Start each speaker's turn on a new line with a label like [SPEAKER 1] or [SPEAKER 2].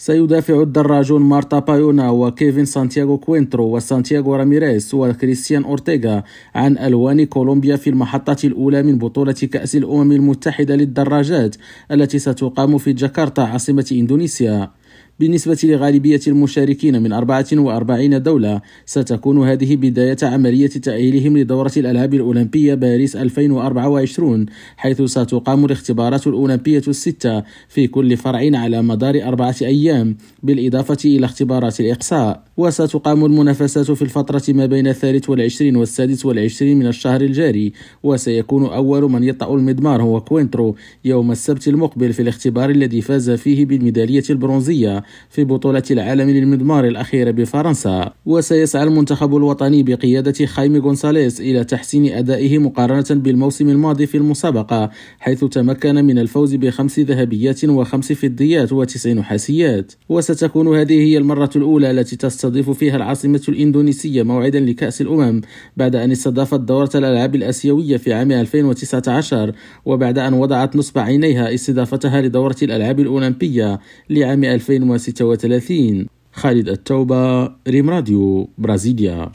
[SPEAKER 1] سيدافع الدراجون مارتا بايونا وكيفن سانتياغو كوينترو وسانتياغو راميريز وكريستيان أورتيغا عن ألوان كولومبيا في المحطة الأولى من بطولة كأس الأمم المتحدة للدراجات التي ستقام في جاكرتا عاصمة إندونيسيا. بالنسبة لغالبية المشاركين من 44 دولة ستكون هذه بداية عملية تأهيلهم لدورة الألعاب الأولمبية باريس 2024 حيث ستقام الاختبارات الأولمبية الستة في كل فرع على مدار أربعة أيام بالإضافة إلى اختبارات الإقصاء. وستقام المنافسات في الفترة ما بين الثالث والعشرين والسادس والعشرين من الشهر الجاري وسيكون أول من يطأ المضمار هو كوينترو يوم السبت المقبل في الاختبار الذي فاز فيه بالميدالية البرونزية في بطولة العالم للمضمار الأخيرة بفرنسا. وسيسعى المنتخب الوطني بقيادة خايمي غونساليس إلى تحسين أدائه مقارنة بالموسم الماضي في المسابقة حيث تمكن من الفوز بخمس ذهبيات وخمس فضيات وتسع حاسيات. وستكون هذه هي المرة الأولى التي تستضيف فيها العاصمة الإندونيسية موعدا لكأس الأمم بعد أن استضافت دورة الألعاب الآسيوية في عام 2019 وبعد أن وضعت نصب عينيها استضافتها لدورة الألعاب الأولمبية لعام 2026 خالد التوبة ريم راديو برازيليا.